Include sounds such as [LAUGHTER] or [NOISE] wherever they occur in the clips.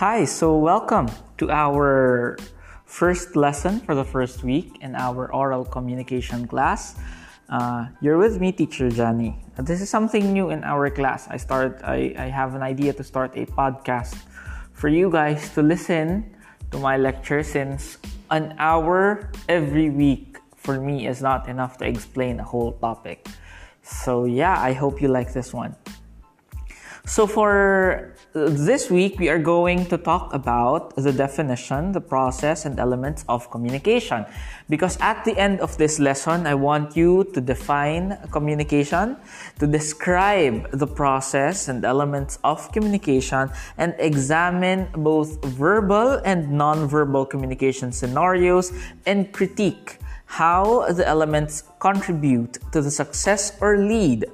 Hi, so welcome to our first lesson for the first week in our oral communication class. Uh, you're with me, teacher Johnny. This is something new in our class. I start. I, I have an idea to start a podcast for you guys to listen to my lecture since an hour every week for me is not enough to explain a whole topic. So yeah, I hope you like this one. So, for this week, we are going to talk about the definition, the process, and elements of communication. Because at the end of this lesson, I want you to define communication, to describe the process and elements of communication, and examine both verbal and nonverbal communication scenarios and critique how the elements contribute to the success or lead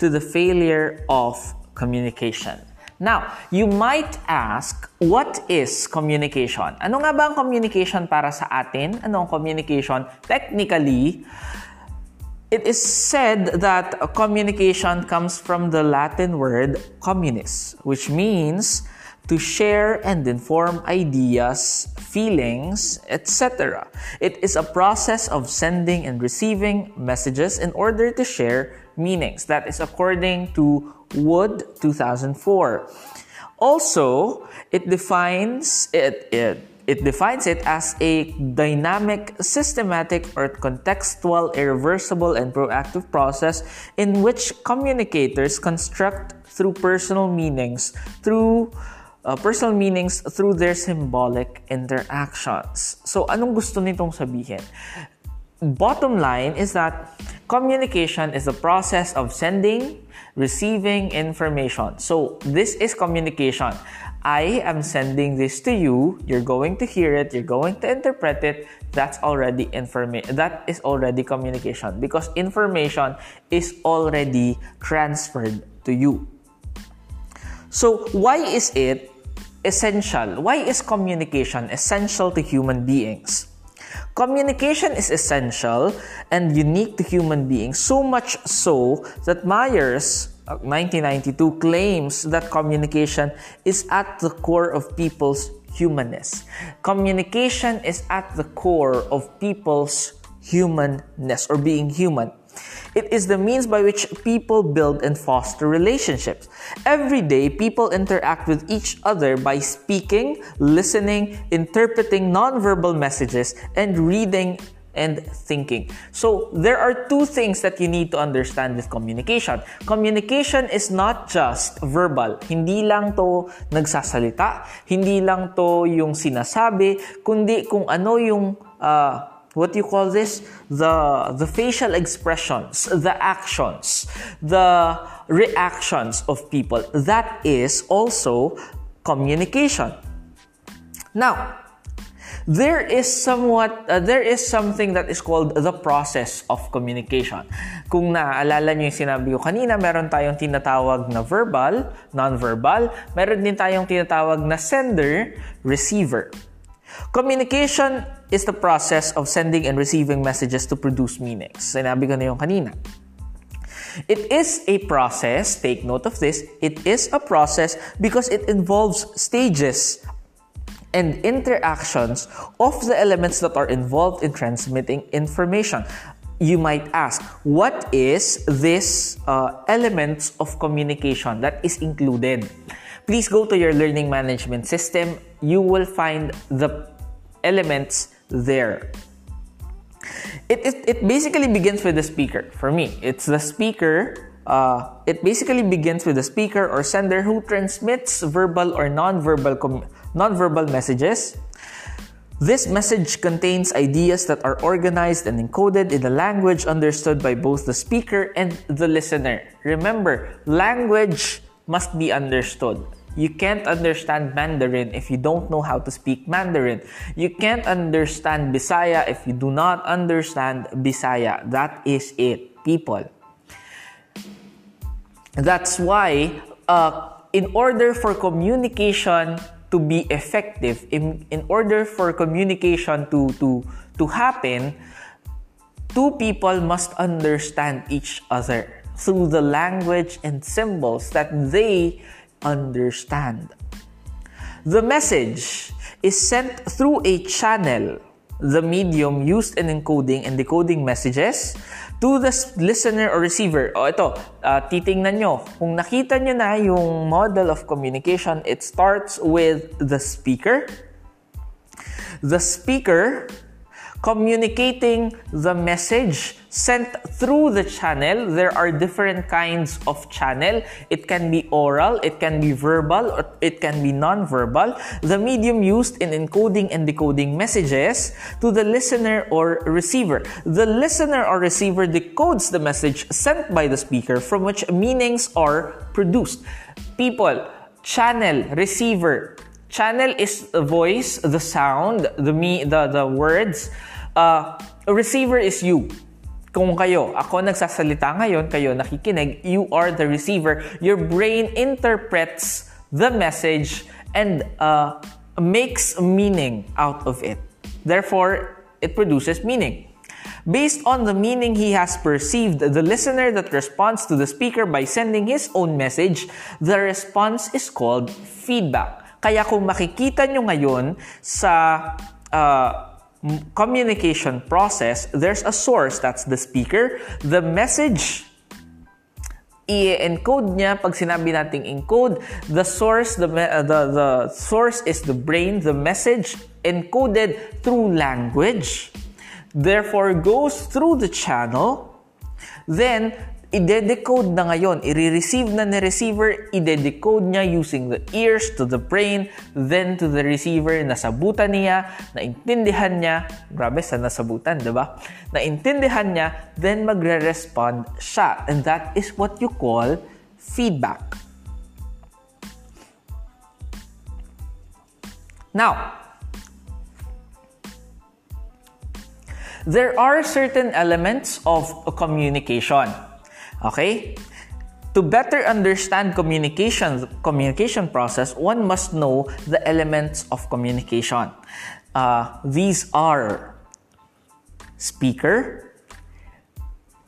to the failure of communication. Now, you might ask, what is communication? Ano nga ba ang communication para sa atin? Ano ang communication? Technically, it is said that communication comes from the Latin word communis, which means to share and inform ideas, feelings, etc. It is a process of sending and receiving messages in order to share meanings. That is according to Wood 2004. Also, it defines it, it it defines it as a dynamic, systematic, or contextual, irreversible, and proactive process in which communicators construct through personal meanings, through uh, personal meanings through their symbolic interactions. So, anong gusto nitong sabihin? Bottom line is that communication is the process of sending, receiving information. So, this is communication. I am sending this to you. You're going to hear it. You're going to interpret it. That's already information. That is already communication because information is already transferred to you. So, why is it essential? Why is communication essential to human beings? Communication is essential and unique to human beings, so much so that Myers 1992 uh, claims that communication is at the core of people's humanness. Communication is at the core of people's humanness or being human. It is the means by which people build and foster relationships. Every day, people interact with each other by speaking, listening, interpreting nonverbal messages, and reading and thinking. So, there are two things that you need to understand with communication. Communication is not just verbal. Hindi lang to nagsasalita, hindi lang to yung sinasabi, kundi kung ano yung uh, what do you call this the the facial expressions the actions the reactions of people that is also communication now there is somewhat uh, there is something that is called the process of communication. Kung naaalala niyo yung sinabi ko kanina, meron tayong tinatawag na verbal, non-verbal, meron din tayong tinatawag na sender, receiver. Communication is the process of sending and receiving messages to produce meanings. Sinabi ko na yung kanina. It is a process, take note of this, it is a process because it involves stages and interactions of the elements that are involved in transmitting information. You might ask, what is this uh, elements of communication that is included? Please go to your learning management system. You will find the elements there. It, it, it basically begins with the speaker. For me, it's the speaker. Uh, it basically begins with the speaker or sender who transmits verbal or non-verbal com- non-verbal messages. This message contains ideas that are organized and encoded in a language understood by both the speaker and the listener. Remember, language must be understood. You can't understand Mandarin if you don't know how to speak Mandarin. You can't understand Bisaya if you do not understand Bisaya. That is it, people. That's why, uh, in order for communication to be effective, in, in order for communication to, to, to happen, two people must understand each other through the language and symbols that they understand. The message is sent through a channel, the medium used in encoding and decoding messages, to the listener or receiver. O ito, uh, titingnan nyo. Kung nakita nyo na yung model of communication, it starts with the speaker. The speaker communicating the message sent through the channel. There are different kinds of channel. It can be oral, it can be verbal, or it can be non-verbal. The medium used in encoding and decoding messages to the listener or receiver. The listener or receiver decodes the message sent by the speaker from which meanings are produced. People, channel, receiver, channel is the voice, the sound, the me, the the words. Uh, receiver is you. Kung kayo, ako nagsasalita ngayon, kayo nakikinig, you are the receiver. Your brain interprets the message and uh, makes meaning out of it. Therefore, it produces meaning. Based on the meaning he has perceived, the listener that responds to the speaker by sending his own message, the response is called feedback. Kaya kung makikita nyo ngayon sa uh, communication process, there's a source, that's the speaker. The message, i-encode niya. Pag sinabi nating encode, the source, the, uh, the, the source is the brain. The message encoded through language, therefore goes through the channel. Then, i-decode na ngayon, i-receive na ni receiver, i-decode niya using the ears to the brain, then to the receiver, nasabutan niya, naintindihan niya, grabe sa nasabutan, di ba? Naintindihan niya, then magre-respond siya. And that is what you call feedback. Now, there are certain elements of communication. Okay? To better understand communication, communication process, one must know the elements of communication. Uh, these are speaker,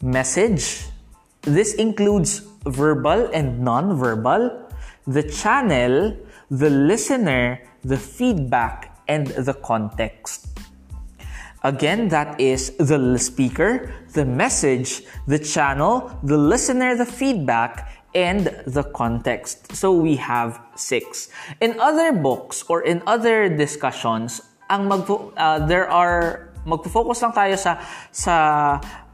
message. This includes verbal and non-verbal, the channel, the listener, the feedback, and the context. Again, that is the speaker, the message, the channel, the listener, the feedback, and the context. So we have six. In other books or in other discussions, ang mag uh, there are magfo-focus lang tayo sa sa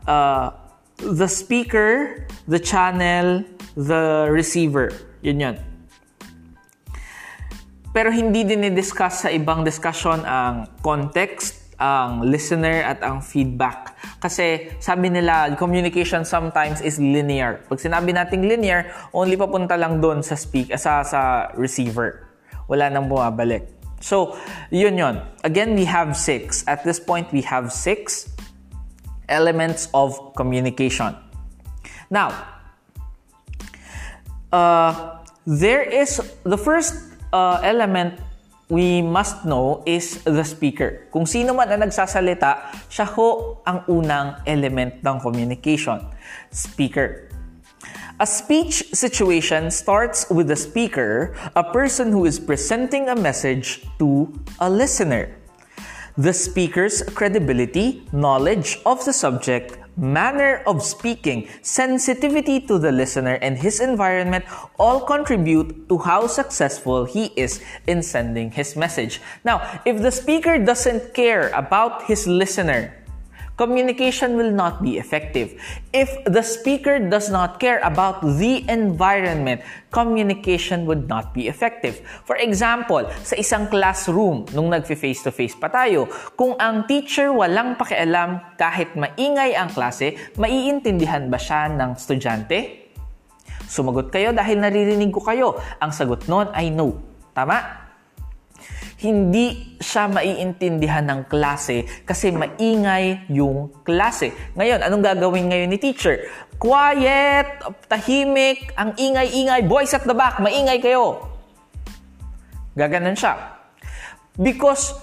uh, the speaker, the channel, the receiver. Yun yun. Pero hindi din i-discuss sa ibang discussion ang context, ang listener at ang feedback. Kasi sabi nila, communication sometimes is linear. Pag sinabi nating linear, only papunta lang doon sa speak sa sa receiver. Wala nang bumabalik. So, yun yun. Again, we have six. At this point, we have six elements of communication. Now, uh, there is the first uh, element we must know is the speaker. Kung sino man ang nagsasalita, siya ho ang unang element ng communication. Speaker. A speech situation starts with the speaker, a person who is presenting a message to a listener. The speaker's credibility, knowledge of the subject, manner of speaking, sensitivity to the listener, and his environment all contribute to how successful he is in sending his message. Now, if the speaker doesn't care about his listener, communication will not be effective. If the speaker does not care about the environment, communication would not be effective. For example, sa isang classroom, nung nag-face-to-face pa tayo, kung ang teacher walang pakialam kahit maingay ang klase, maiintindihan ba siya ng estudyante? Sumagot kayo dahil naririnig ko kayo. Ang sagot noon ay no. Tama? Hindi siya maiintindihan ng klase kasi maingay yung klase. Ngayon, anong gagawin ngayon ni teacher? Quiet, tahimik, ang ingay-ingay, boys at the back, maingay kayo. Gaganon siya. Because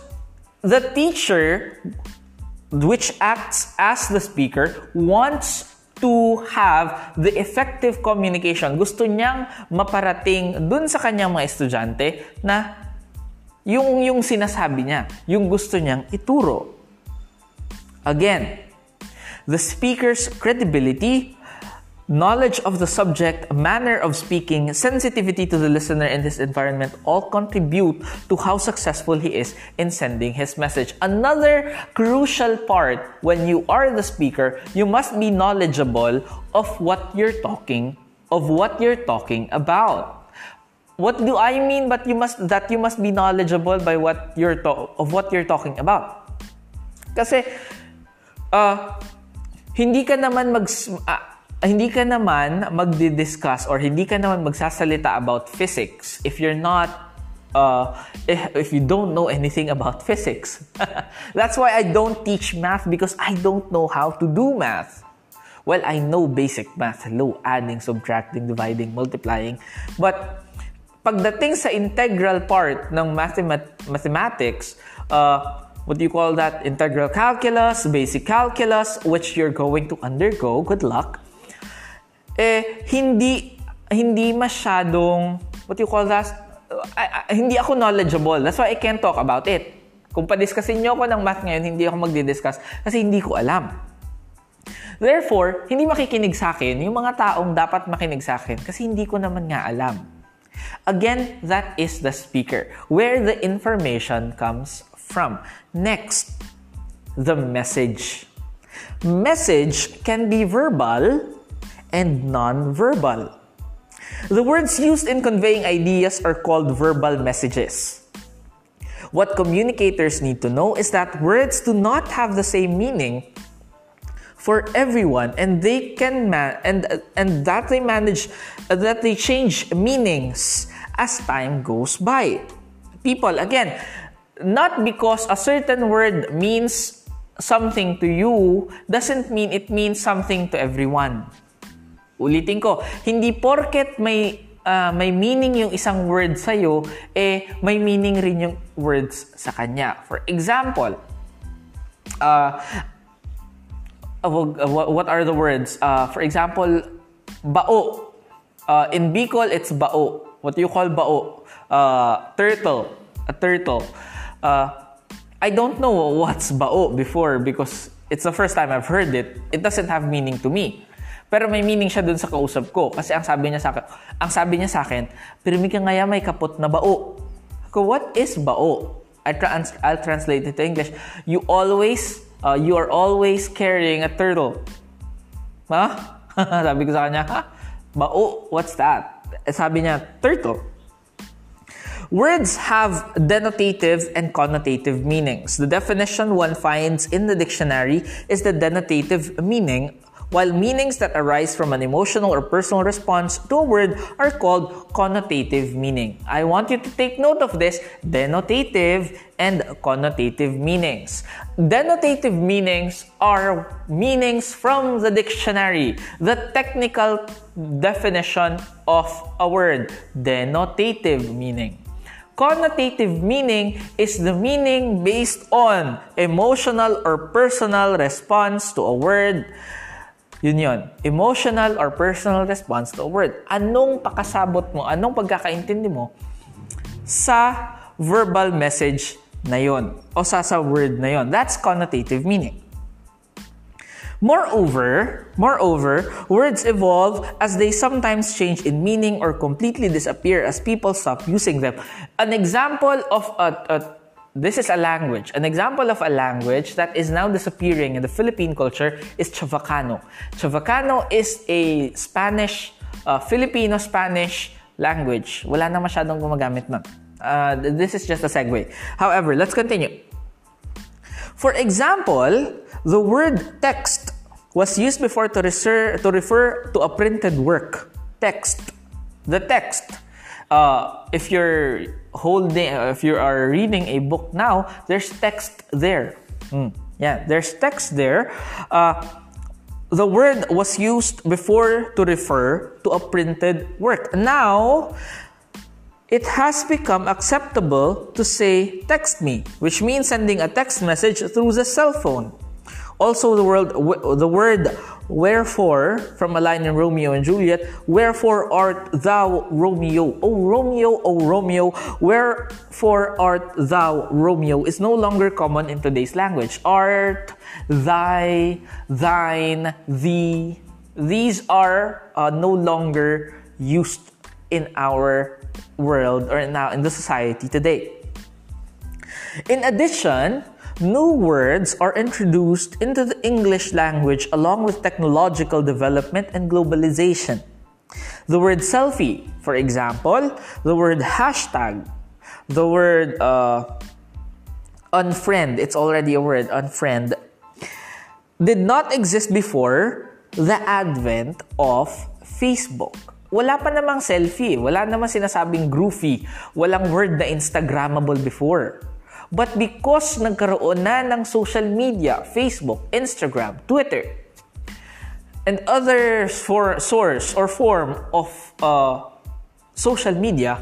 the teacher, which acts as the speaker, wants to have the effective communication. Gusto niyang maparating dun sa kanyang mga estudyante na Yung, yung sinasabi niya, yung gusto niyang ituro. Again, the speaker's credibility, knowledge of the subject, manner of speaking, sensitivity to the listener and his environment all contribute to how successful he is in sending his message. Another crucial part when you are the speaker, you must be knowledgeable of what you're talking, of what you're talking about. What do I mean? But you must that you must be knowledgeable by what you're to- of what you're talking about. Kasi uh, hindi ka naman mag uh, hindi ka naman magdi-discuss or hindi ka naman magsasalita about physics if you're not uh, if, if you don't know anything about physics. [LAUGHS] That's why I don't teach math because I don't know how to do math. Well, I know basic math, hello, adding, subtracting, dividing, multiplying, but pagdating sa integral part ng mathemat- mathematics, uh, what do you call that? Integral calculus, basic calculus, which you're going to undergo, good luck, eh, hindi, hindi masyadong, what do you call that? I, hindi ako knowledgeable. That's why I can't talk about it. Kung padiscusin nyo ako ng math ngayon, hindi ako magdi-discuss kasi hindi ko alam. Therefore, hindi makikinig sa akin yung mga taong dapat makinig sa akin kasi hindi ko naman nga alam. Again, that is the speaker, where the information comes from. Next, the message. Message can be verbal and non-verbal. The words used in conveying ideas are called verbal messages. What communicators need to know is that words do not have the same meaning for everyone and they can man and and that they manage that they change meanings as time goes by. People again not because a certain word means something to you doesn't mean it means something to everyone. Ulitin ko hindi porket may uh, may meaning yung isang word sa iyo eh may meaning rin yung words sa kanya. For example uh, uh, what are the words? Uh, for example, bao. Uh, in Bicol, it's bao. What do you call bao? Uh, turtle. A turtle. Uh, I don't know what's bao before because it's the first time I've heard it. It doesn't have meaning to me. Pero may meaning siya dun sa kausap ko. Kasi ang sabi niya sa akin, ang sabi niya sa akin, pirmi ka ngaya may kapot na bao. Ko, what is bao? I trans I'll translate it to English. You always uh, you are always carrying a turtle. Ha? [LAUGHS] sabi ko sa kanya, ha? Bao, what's that? Eh, sabi niya, turtle. Words have denotative and connotative meanings. The definition one finds in the dictionary is the denotative meaning while meanings that arise from an emotional or personal response to a word are called connotative meaning. I want you to take note of this denotative and connotative meanings. Denotative meanings are meanings from the dictionary, the technical definition of a word, denotative meaning. Connotative meaning is the meaning based on emotional or personal response to a word, Yun yon. Emotional or personal response to a word. Anong pakasabot mo, anong pagkakaintindi mo sa verbal message na yon o sa sa word na yon. That's connotative meaning. Moreover, moreover, words evolve as they sometimes change in meaning or completely disappear as people stop using them. An example of a, a this is a language. An example of a language that is now disappearing in the Philippine culture is Chavacano. Chavacano is a Spanish, uh, Filipino-Spanish language. Wala na masyadong gumagamit nun. Uh, this is just a segue. However, let's continue. For example, the word text was used before to, refer, to refer to a printed work. Text. The text. Uh, if you're holding, uh, if you are reading a book now, there's text there. Mm. Yeah, there's text there. Uh, the word was used before to refer to a printed work. Now, it has become acceptable to say text me, which means sending a text message through the cell phone. Also, the word, the word wherefore from a line in Romeo and Juliet, wherefore art thou Romeo? O Romeo, O Romeo, wherefore art thou Romeo is no longer common in today's language. Art, thy, thine, thee, these are uh, no longer used in our world or now in the society today. In addition, new words are introduced into the English language along with technological development and globalization. The word selfie, for example, the word hashtag, the word uh, unfriend, it's already a word, unfriend, did not exist before the advent of Facebook. Wala pa namang selfie, wala namang sinasabing groovy, walang word na Instagrammable before. But because nagkaroon na ng social media, Facebook, Instagram, Twitter, and other for source or form of uh, social media,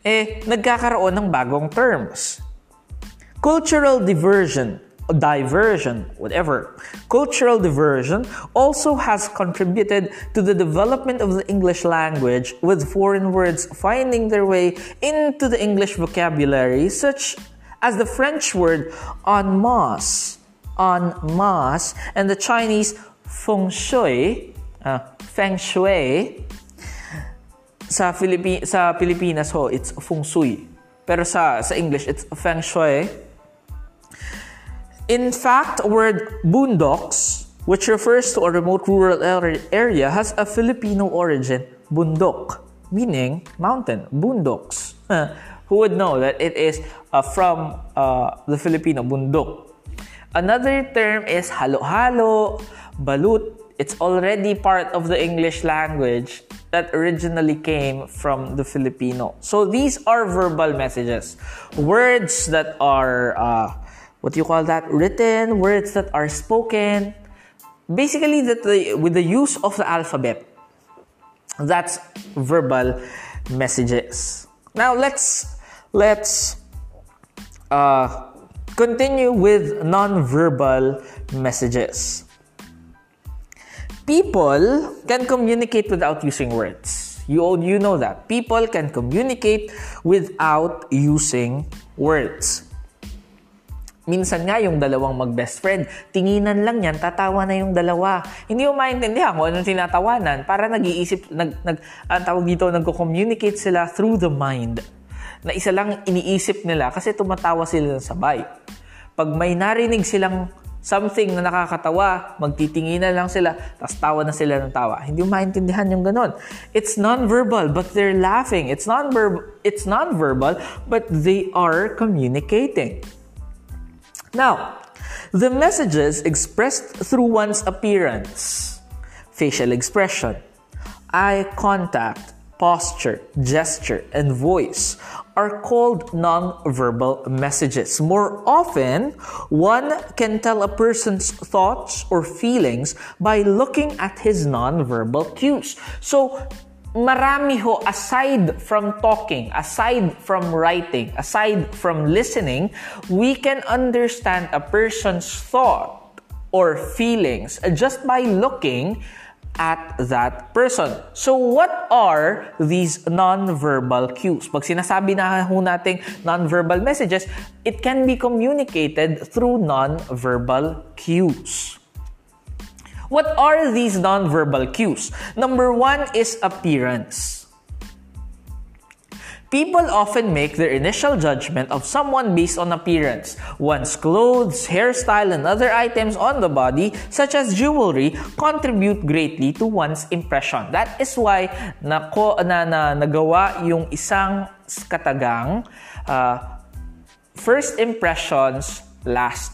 eh, nagkakaroon ng bagong terms. Cultural diversion diversion, whatever. Cultural diversion also has contributed to the development of the English language, with foreign words finding their way into the English vocabulary, such as the French word en masse, en masse, and the Chinese feng shui, uh, feng shui. Sa, Filipi- sa Pilipinas ho, it's feng shui. Pero sa, sa English, it's feng shui. In fact, word boondocks, which refers to a remote rural area, has a Filipino origin, bundok, meaning mountain, boondocks. [LAUGHS] Who would know that it is uh, from uh, the Filipino bundok? Another term is halo-halo, balut. It's already part of the English language that originally came from the Filipino. So these are verbal messages, words that are uh, what do you call that written words that are spoken basically that the, with the use of the alphabet. That's verbal messages. Now let's let's uh, continue with non-verbal messages. People can communicate without using words. You, you know that. People can communicate without using words Minsan nga yung dalawang mag-best friend, tinginan lang yan, tatawa na yung dalawa. Hindi mo maintindihan kung anong tinatawanan para nag-iisip, nag, nag, ang tawag dito, nagko-communicate sila through the mind. Na isa lang iniisip nila kasi tumatawa sila ng sabay. Pag may narinig silang something na nakakatawa, magtitinginan lang sila, tapos tawa na sila ng tawa. Hindi mo maintindihan yung ganon. It's non-verbal, but they're laughing. It's non-verbal, it's non-verbal, but they are communicating. Now, the messages expressed through one's appearance, facial expression, eye contact, posture, gesture, and voice are called non-verbal messages. More often, one can tell a person's thoughts or feelings by looking at his non-verbal cues. So, marami ho, aside from talking, aside from writing, aside from listening, we can understand a person's thought or feelings just by looking at that person. So what are these non-verbal cues? Pag sinasabi na ho nating non-verbal messages, it can be communicated through non-verbal cues. What are these nonverbal cues? Number one is appearance. People often make their initial judgment of someone based on appearance. One's clothes, hairstyle, and other items on the body, such as jewelry, contribute greatly to one's impression. That is why nako, na, na, nagawa yung isang katagang uh, first impressions last.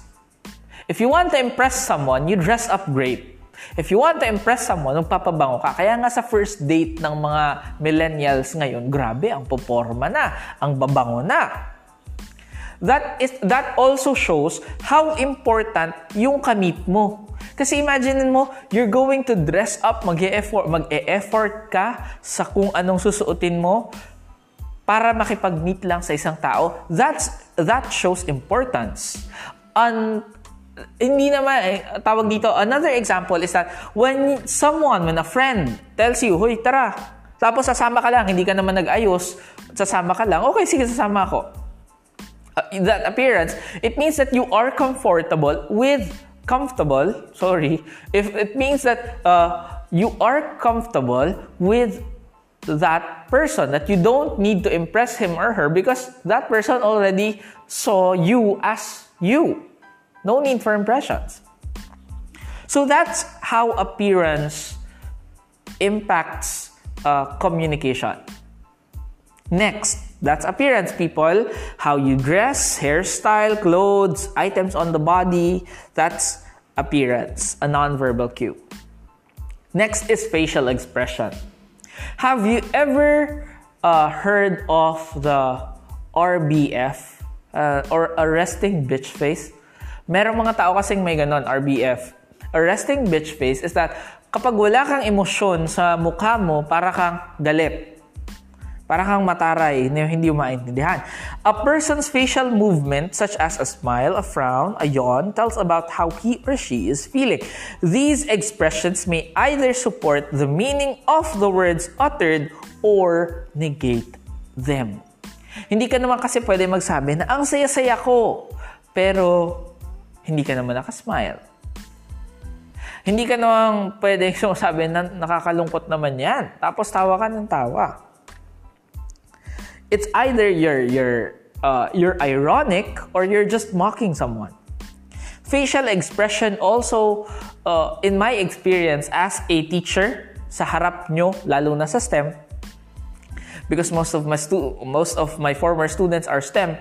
If you want to impress someone, you dress up great. If you want to impress someone, magpapabango ka. Kaya nga sa first date ng mga millennials ngayon, grabe, ang poporma na, ang babango na. That is that also shows how important yung kamit mo. Kasi imagine mo, you're going to dress up, mag-e-effort, mag-e-effort ka sa kung anong susuotin mo para makipag-meet lang sa isang tao. That's that shows importance. Un hindi naman, eh, tawag dito, another example is that when someone, when a friend tells you, Hoy, tara, tapos sasama ka lang, hindi ka naman nag-ayos, sasama ka lang, okay, sige, sasama ako. Uh, that appearance, it means that you are comfortable with, comfortable, sorry, if it means that uh, you are comfortable with that person, that you don't need to impress him or her because that person already saw you as you. No need for impressions. So that's how appearance impacts uh, communication. Next, that's appearance, people. How you dress, hairstyle, clothes, items on the body. That's appearance, a nonverbal cue. Next is facial expression. Have you ever uh, heard of the RBF uh, or arresting bitch face? Merong mga tao kasing may ganon, RBF. Arresting bitch face is that kapag wala kang emosyon sa mukha mo, para kang galit. Para kang mataray na hindi mo maintindihan. A person's facial movement, such as a smile, a frown, a yawn, tells about how he or she is feeling. These expressions may either support the meaning of the words uttered or negate them. Hindi ka naman kasi pwede magsabi na ang saya-saya ko, pero hindi ka naman nakasmile. Hindi ka naman pwede [LAUGHS] sabi na nakakalungkot naman yan. Tapos tawa ka ng tawa. It's either you're, you're, uh, you're ironic or you're just mocking someone. Facial expression also, uh, in my experience as a teacher, sa harap nyo, lalo na sa STEM, because most of my stu- most of my former students are STEM,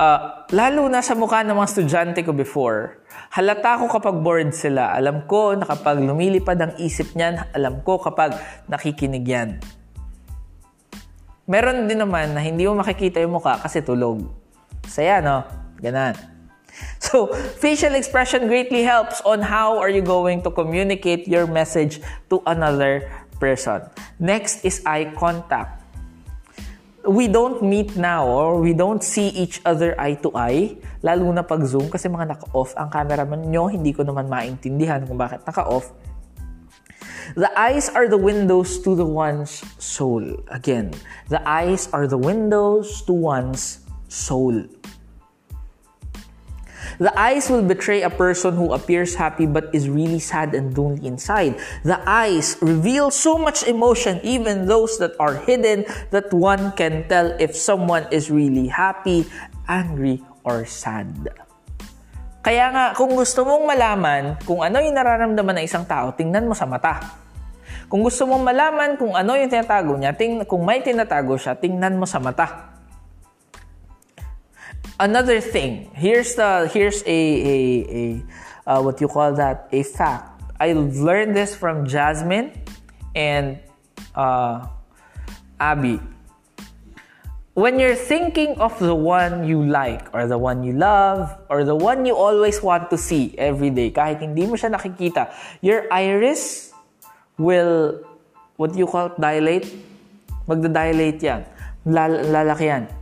Uh, lalo na sa mukha ng mga estudyante ko before, halata ko kapag bored sila. Alam ko na kapag lumilipad ang isip niyan, alam ko kapag nakikinig yan. Meron din naman na hindi mo makikita yung mukha kasi tulog. Saya, no? Ganan. [LAUGHS] So, facial expression greatly helps on how are you going to communicate your message to another person. Next is eye contact we don't meet now or we don't see each other eye to eye, lalo na pag Zoom kasi mga naka-off ang cameraman nyo, hindi ko naman maintindihan kung bakit naka-off. The eyes are the windows to the one's soul. Again, the eyes are the windows to one's soul. The eyes will betray a person who appears happy but is really sad and lonely inside. The eyes reveal so much emotion, even those that are hidden, that one can tell if someone is really happy, angry, or sad. Kaya nga, kung gusto mong malaman kung ano yung nararamdaman ng isang tao, tingnan mo sa mata. Kung gusto mong malaman kung ano yung tinatago niya, ting, kung may tinatago siya, tingnan mo sa mata another thing. Here's the here's a a, a uh, what you call that a fact. I learned this from Jasmine and uh, Abby. When you're thinking of the one you like or the one you love or the one you always want to see every day, kahit hindi mo siya nakikita, your iris will, what do you call dilate? Magda-dilate yan. Lal- lalaki yan.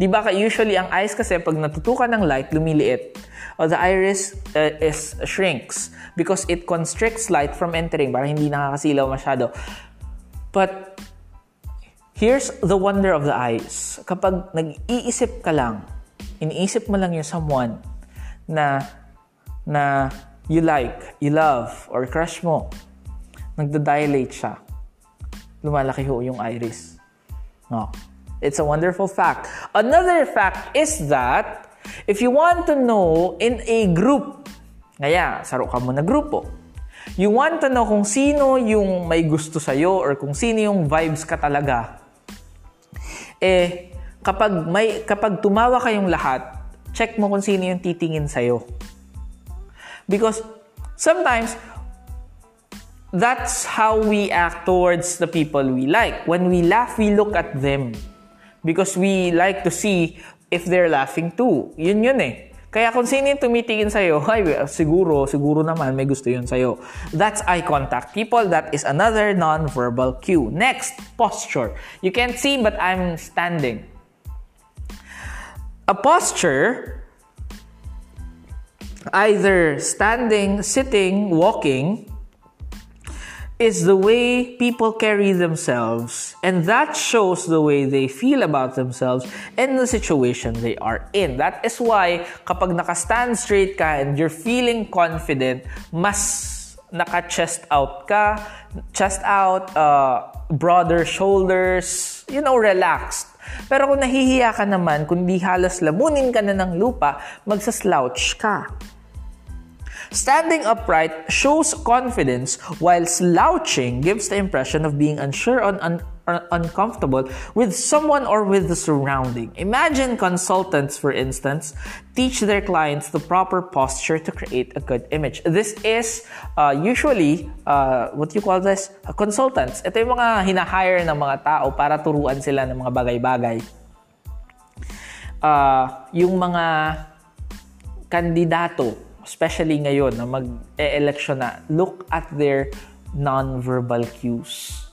Di ba usually ang eyes kasi pag natutukan ng light, lumiliit. O the iris uh, is shrinks because it constricts light from entering para hindi nakakasilaw masyado. But here's the wonder of the eyes. Kapag nag-iisip ka lang, iniisip mo lang yung someone na na you like, you love, or crush mo, nagda-dilate siya. Lumalaki ho yung iris. No. It's a wonderful fact. Another fact is that if you want to know in a group, ngaya, saro ka mo na grupo, you want to know kung sino yung may gusto sa'yo or kung sino yung vibes ka talaga, eh, kapag, may, kapag tumawa kayong lahat, check mo kung sino yung titingin sa'yo. Because sometimes, that's how we act towards the people we like. When we laugh, we look at them because we like to see if they're laughing too. Yun yun eh. Kaya kung sino yung tumitingin sa'yo, [LAUGHS] ay, siguro, siguro naman may gusto yun sa'yo. That's eye contact. People, that is another non-verbal cue. Next, posture. You can't see, but I'm standing. A posture either standing, sitting, walking, is the way people carry themselves, and that shows the way they feel about themselves and the situation they are in. That is why kapag naka-stand straight ka and you're feeling confident, mas naka-chest out ka, chest out, uh, broader shoulders, you know, relaxed. Pero kung nahihiya ka naman, kundi halos lamunin ka na ng lupa, magsa-slouch ka. Standing upright shows confidence, while slouching gives the impression of being unsure and un- uncomfortable with someone or with the surrounding. Imagine consultants, for instance, teach their clients the proper posture to create a good image. This is uh, usually, uh, what you call this, uh, consultants. Ito yung mga hinahire ng mga tao para turuan sila ng mga bagay-bagay. Uh, yung mga kandidato especially ngayon na mag-e-election na, look at their non-verbal cues.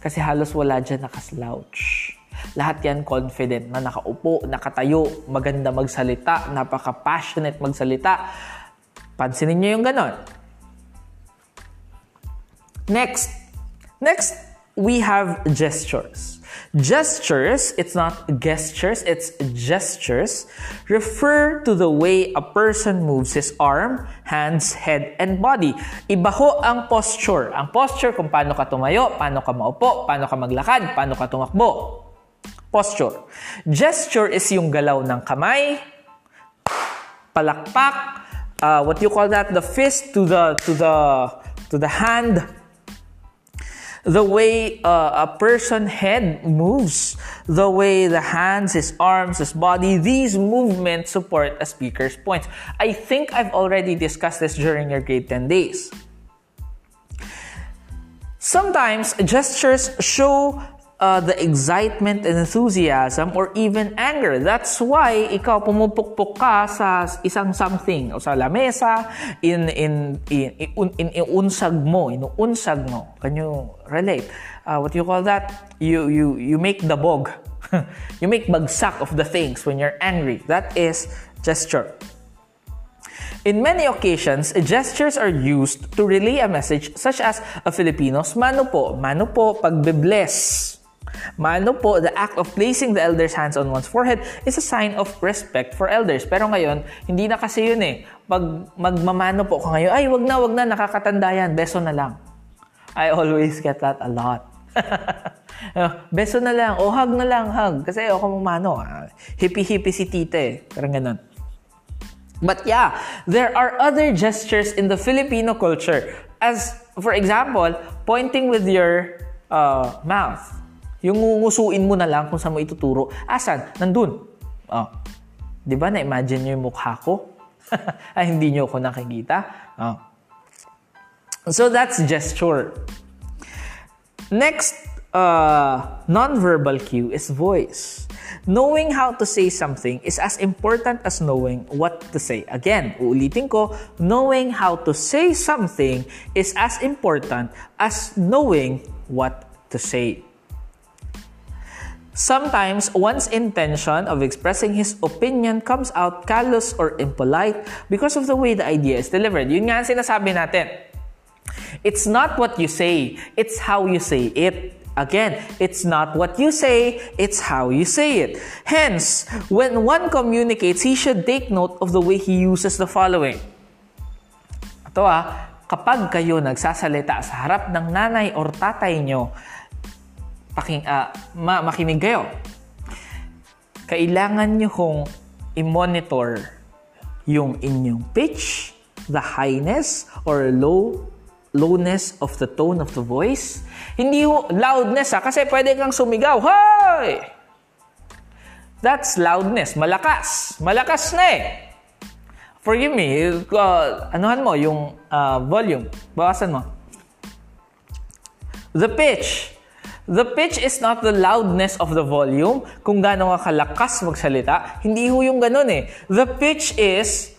Kasi halos wala dyan nakaslouch. Lahat yan confident na nakaupo, nakatayo, maganda magsalita, napaka-passionate magsalita. Pansinin nyo yung ganon. Next. Next, we have gestures. Gestures, it's not gestures, it's gestures, refer to the way a person moves his arm, hands, head, and body. Iba ho ang posture. Ang posture kung paano ka tumayo, paano ka maupo, paano ka maglakad, paano ka tumakbo. Posture. Gesture is yung galaw ng kamay, palakpak, uh, what you call that, the fist to the to the to the hand, the way uh, a person head moves, the way the hands, his arms, his body, these movements support a speaker's points. I think I've already discussed this during your grade 10 days. Sometimes gestures show uh, the excitement and enthusiasm or even anger. That's why ikaw pumupukpok ka sa isang something o sa lamesa in in in, in, in, in unsag mo, inuunsag mo. Can you relate? Uh, what you call that? You you you make the bog. [LAUGHS] you make bagsak of the things when you're angry. That is gesture. In many occasions, gestures are used to relay a message such as a Filipino's mano po, mano po, pagbe-bless. Mano po, the act of placing the elder's hands on one's forehead is a sign of respect for elders. Pero ngayon, hindi na kasi yun eh. Pag magmamano po ko ngayon, ay wag na, wag na, nakakatanda yan, beso na lang. I always get that a lot. [LAUGHS] beso na lang, o hug na lang, hug. Kasi ako mamano. Ah. Hippie-hippie si tita eh. Parang ganun. But yeah, there are other gestures in the Filipino culture. As, for example, pointing with your uh, mouth. Yung ngusuin mo na lang kung saan mo ituturo. Asan? Nandun. Oh. Di ba na-imagine nyo yung mukha ko? [LAUGHS] Ay, hindi nyo ako nakikita? Oh. So that's gesture. Next uh, non-verbal cue is voice. Knowing how to say something is as important as knowing what to say. Again, uulitin ko, knowing how to say something is as important as knowing what to say. Sometimes, one's intention of expressing his opinion comes out callous or impolite because of the way the idea is delivered. Yun nga ang sinasabi natin. It's not what you say, it's how you say it. Again, it's not what you say, it's how you say it. Hence, when one communicates, he should take note of the way he uses the following. Ito ah, kapag kayo nagsasalita sa harap ng nanay or tatay nyo, paking, uh, ma- makinig kayo. Kailangan nyo kong i-monitor yung inyong pitch, the highness or low lowness of the tone of the voice. Hindi loudness ha, kasi pwede kang sumigaw. Hoy! That's loudness. Malakas. Malakas na eh. Forgive me, uh, anuhan mo yung uh, volume. Bawasan mo. The pitch. The pitch is not the loudness of the volume, kung gaano ka kalakas magsalita. Hindi ho yung ganun eh. The pitch is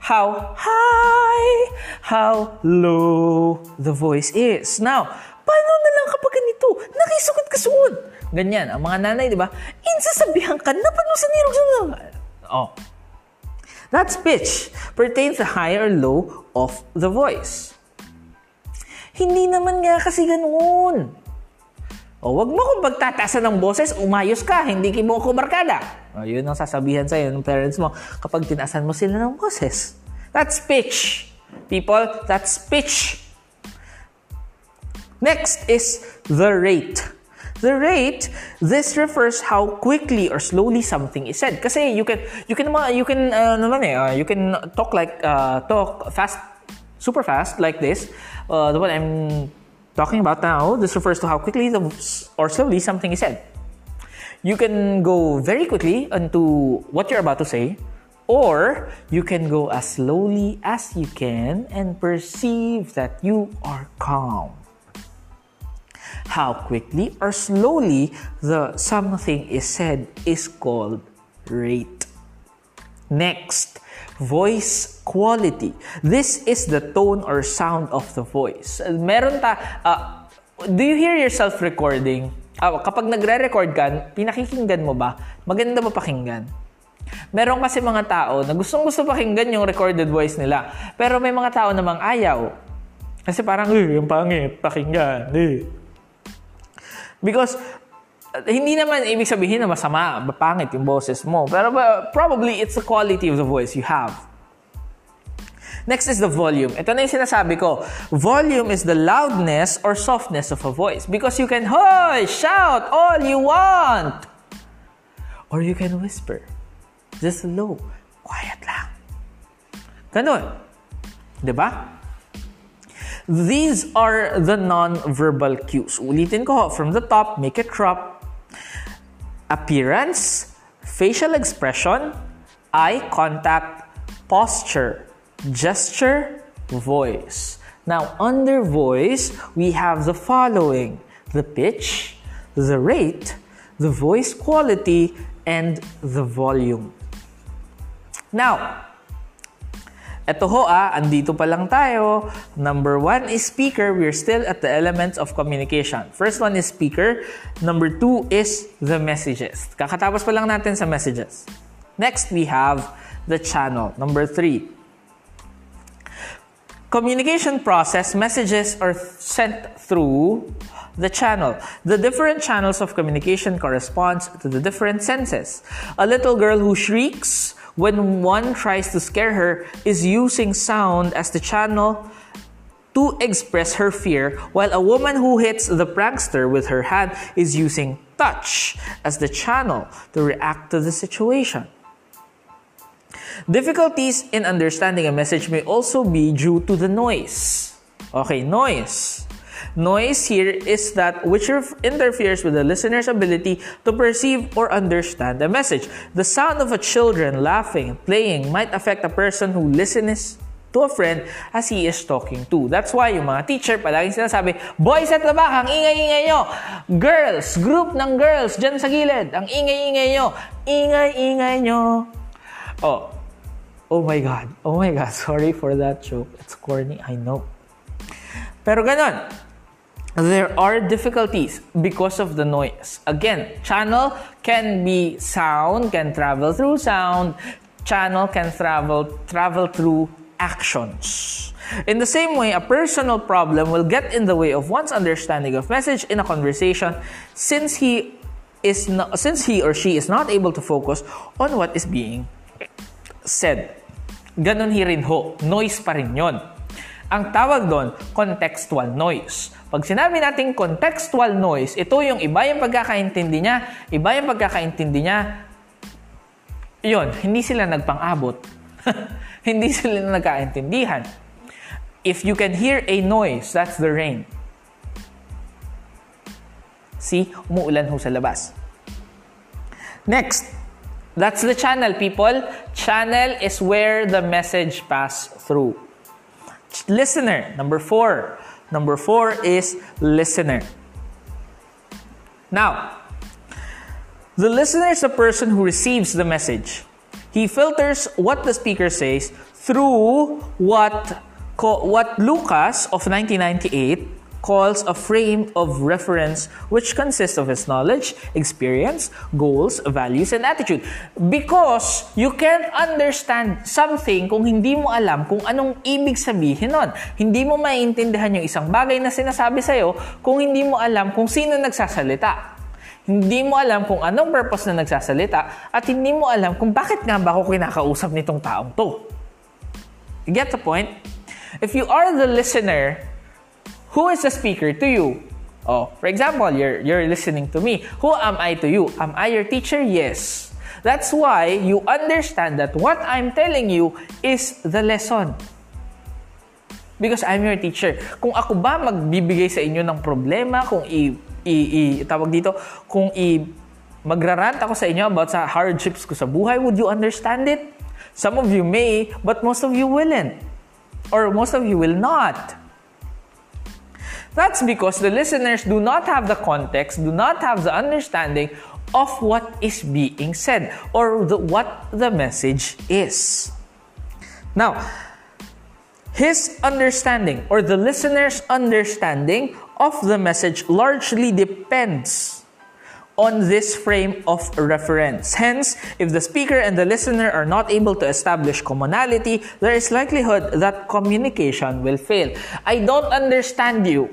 how high, how low the voice is. Now, paano na lang kapag ganito? Nakisugod-kasugod. Ganyan. Ang mga nanay, di ba? Insasabihan ka na paano sa nirog Oh. That's pitch. Pertains the high or low of the voice. Hindi naman nga kasi ganoon. O, wag mo kung pagtataasan ng boses, umayos ka, hindi mo ko barkada. O, yun ang sasabihan sa'yo ng parents mo kapag tinaasan mo sila ng boses. That's pitch. People, that's pitch. Next is the rate. The rate, this refers how quickly or slowly something is said. Kasi you can you can you can uh, naman eh, uh, you can talk like uh, talk fast super fast like this. Uh, the one I'm talking about now, this refers to how quickly or slowly something is said. You can go very quickly into what you're about to say, or you can go as slowly as you can and perceive that you are calm. How quickly or slowly the something is said is called rate. Next, voice quality. This is the tone or sound of the voice. Meron ta, uh, do you hear yourself recording? Uh, kapag nagre-record ka, pinakikinggan mo ba? Maganda ba pakinggan? Meron kasi mga tao na gustong gusto pakinggan yung recorded voice nila. Pero may mga tao namang ayaw. Kasi parang, eh, yung pangit, pakinggan, eh. Because hindi naman ibig sabihin na masama, pangit yung boses mo. Pero uh, probably it's the quality of the voice you have. Next is the volume. Ito na yung sinasabi ko. Volume is the loudness or softness of a voice. Because you can hoy, shout all you want. Or you can whisper. Just low. Quiet lang. Ganun. Diba? These are the non-verbal cues. Ulitin ko, from the top, make it drop, appearance, facial expression, eye contact, posture, gesture, voice. Now, under voice, we have the following the pitch, the rate, the voice quality, and the volume. Now, Ito ho ah, andito pa lang tayo. Number one is speaker. We're still at the elements of communication. First one is speaker. Number two is the messages. Kakatapos pa lang natin sa messages. Next, we have the channel. Number three. Communication process, messages are sent through the channel. The different channels of communication corresponds to the different senses. A little girl who shrieks when one tries to scare her is using sound as the channel to express her fear, while a woman who hits the prankster with her hand is using touch as the channel to react to the situation. Difficulties in understanding a message may also be due to the noise. Okay, noise. Noise here is that which interferes with the listener's ability to perceive or understand the message. The sound of a children laughing, playing might affect a person who listens to a friend as he is talking to. That's why yung mga teacher palaging sinasabi, Boys at the ang ingay-ingay nyo. Girls, group ng girls, dyan sa gilid, ang ingay-ingay nyo. Ingay-ingay nyo. Oh, oh my God. Oh my God. [LAUGHS] Sorry for that joke. It's corny, I know. Pero ganon, there are difficulties because of the noise. Again, channel can be sound, can travel through sound, channel can travel travel through actions. In the same way, a personal problem will get in the way of one's understanding of message in a conversation since he is not, since he or she is not able to focus on what is being said. Ganon hi rin ho, noise pa rin yon. Ang tawag doon, contextual noise. Pag sinabi nating contextual noise, ito yung iba yung pagkakaintindi niya, iba yung pagkakaintindi niya, yun, hindi sila nagpang-abot. [LAUGHS] hindi sila nagkaintindihan. If you can hear a noise, that's the rain. See, umuulan ho sa labas. Next, that's the channel, people. Channel is where the message pass through listener. Number four. Number four is listener. Now, the listener is a person who receives the message. He filters what the speaker says through what what Lucas of 1998 calls a frame of reference which consists of his knowledge, experience, goals, values, and attitude. Because you can't understand something kung hindi mo alam kung anong ibig sabihin nun. Hindi mo maiintindihan yung isang bagay na sinasabi sa'yo kung hindi mo alam kung sino nagsasalita. Hindi mo alam kung anong purpose na nagsasalita at hindi mo alam kung bakit nga ba ako kinakausap nitong taong to. You get the point? If you are the listener, who is the speaker to you? Oh, for example, you're, you're listening to me. Who am I to you? Am I your teacher? Yes. That's why you understand that what I'm telling you is the lesson. Because I'm your teacher. Kung ako ba magbibigay sa inyo ng problema, kung i, i, i tawag dito, kung i magrarant ako sa inyo about sa hardships ko sa buhay, would you understand it? Some of you may, but most of you willing. Or most of you will not. That's because the listeners do not have the context, do not have the understanding of what is being said or the, what the message is. Now, his understanding or the listener's understanding of the message largely depends on this frame of reference. Hence, if the speaker and the listener are not able to establish commonality, there is likelihood that communication will fail. I don't understand you.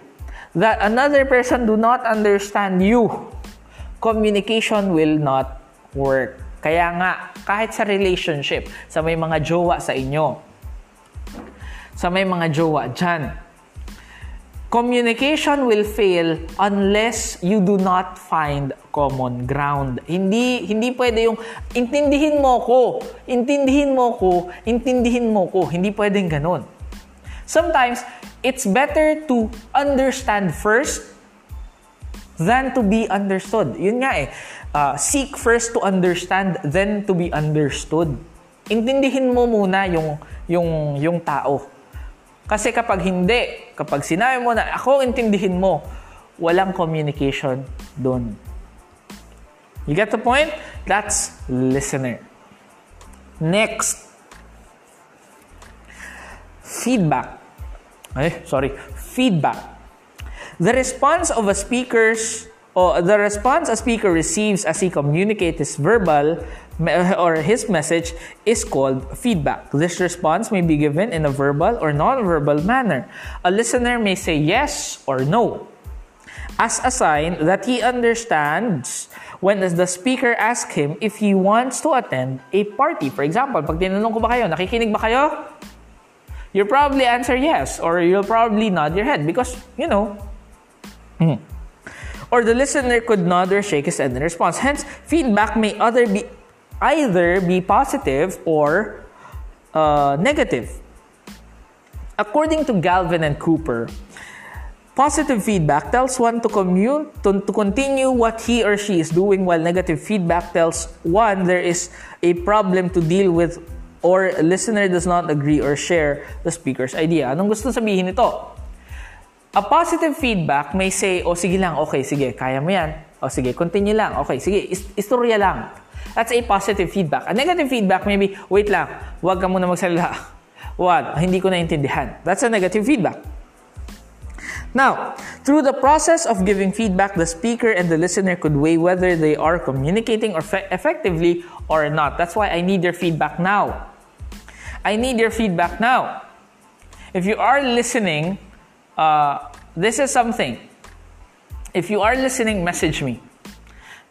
That another person do not understand you. Communication will not work. Kaya nga, kahit sa relationship, sa may mga jowa sa inyo, sa may mga jowa dyan, communication will fail unless you do not find common ground. Hindi hindi pwede yung intindihin mo ko, intindihin mo ko, intindihin mo ko. Hindi pwedeng ganun. Sometimes it's better to understand first than to be understood. Yun nga eh. Uh, seek first to understand then to be understood. Intindihin mo muna yung yung yung tao kasi kapag hindi, kapag sinabi mo na ako intindihin mo, walang communication doon. You get the point? That's listener. Next. Feedback. Ay, sorry. Feedback. The response of a speaker's or the response a speaker receives as he communicates his verbal or his message is called feedback. This response may be given in a verbal or non-verbal manner. A listener may say yes or no as a sign that he understands when the speaker asks him if he wants to attend a party. For example, pag tinanong ko ba kayo, nakikinig ba kayo? You'll probably answer yes or you'll probably nod your head because, you know, mm. or the listener could nod or shake his head in response. Hence, feedback may other be either be positive or uh, negative. According to Galvin and Cooper, positive feedback tells one to, to, to continue what he or she is doing, while negative feedback tells one there is a problem to deal with or listener does not agree or share the speaker's idea. Anong gusto sabihin nito? A positive feedback may say, o oh, sige lang, okay, sige, kaya mo yan. O oh, sige, continue lang. Okay, sige, istorya lang. That's a positive feedback. A negative feedback, maybe, wait lang, huwag ka muna magsalita. [LAUGHS] Wag, hindi ko naintindihan. That's a negative feedback. Now, through the process of giving feedback, the speaker and the listener could weigh whether they are communicating or fe- effectively or not. That's why I need your feedback now. I need your feedback now. If you are listening, uh, this is something. If you are listening, message me.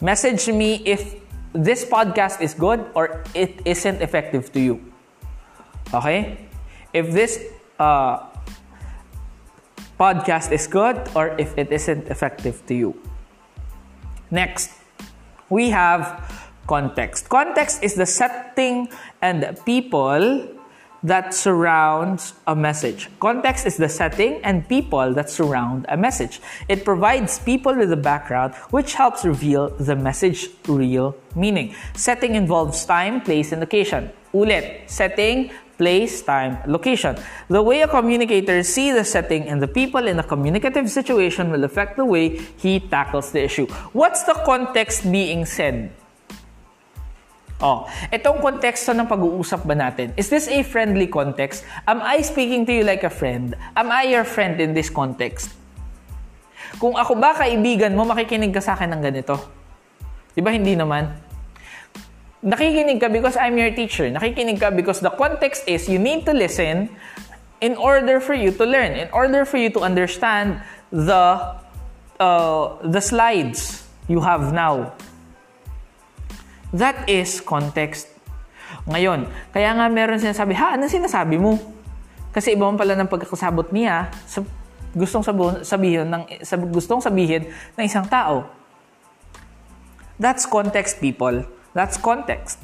Message me if this podcast is good or it isn't effective to you. Okay? If this uh, podcast is good or if it isn't effective to you. Next, we have context. Context is the setting and people that surrounds a message. Context is the setting and people that surround a message. It provides people with a background which helps reveal the message real meaning. Setting involves time, place, and location. Ulit, setting, place, time, location. The way a communicator sees the setting and the people in a communicative situation will affect the way he tackles the issue. What's the context being said? Oh, itong konteksto ng pag-uusap ba natin? Is this a friendly context? Am I speaking to you like a friend? Am I your friend in this context? Kung ako ba kaibigan mo, makikinig ka sa akin ng ganito. Di ba hindi naman? Nakikinig ka because I'm your teacher. Nakikinig ka because the context is you need to listen in order for you to learn, in order for you to understand the uh, the slides you have now. That is context. Ngayon, kaya nga meron sinasabi, ha, ano sinasabi mo? Kasi iba pala ng pagkakasabot niya sa gustong sabihin ng sa gustong sabihin ng isang tao. That's context, people. That's context.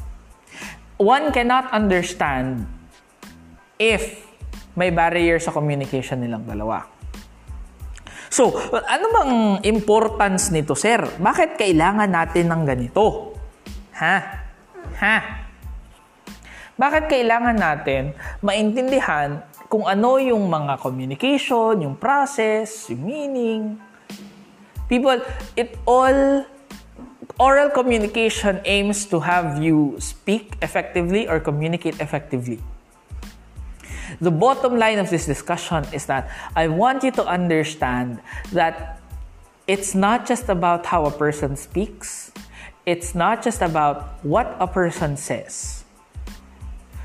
One cannot understand if may barrier sa communication nilang dalawa. So, ano bang importance nito, sir? Bakit kailangan natin ng ganito? Ha? Ha? Bakit kailangan natin maintindihan kung ano yung mga communication, yung process, yung meaning? People, it all oral communication aims to have you speak effectively or communicate effectively. The bottom line of this discussion is that I want you to understand that it's not just about how a person speaks, it's not just about what a person says,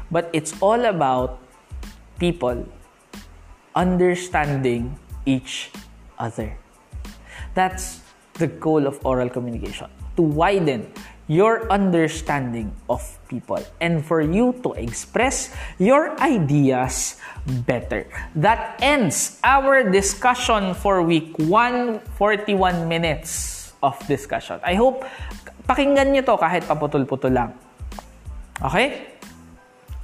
but it's all about people understanding each other. That's the goal of oral communication to widen your understanding of people and for you to express your ideas better. That ends our discussion for week 1, 41 minutes of discussion. I hope pakinggan nyo to kahit paputol-putol lang. Okay?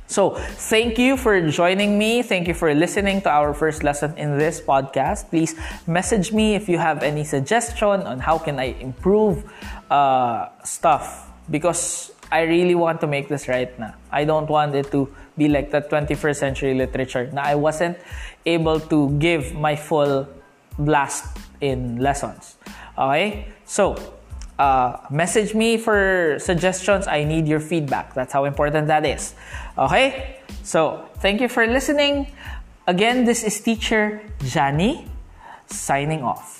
So, thank you for joining me. Thank you for listening to our first lesson in this podcast. Please message me if you have any suggestion on how can I improve uh, stuff because I really want to make this right now. I don't want it to be like the 21st century literature na I wasn't able to give my full blast in lessons. Okay? So, uh, message me for suggestions. I need your feedback. That's how important that is. Okay? So, thank you for listening. Again, this is teacher Jani signing off.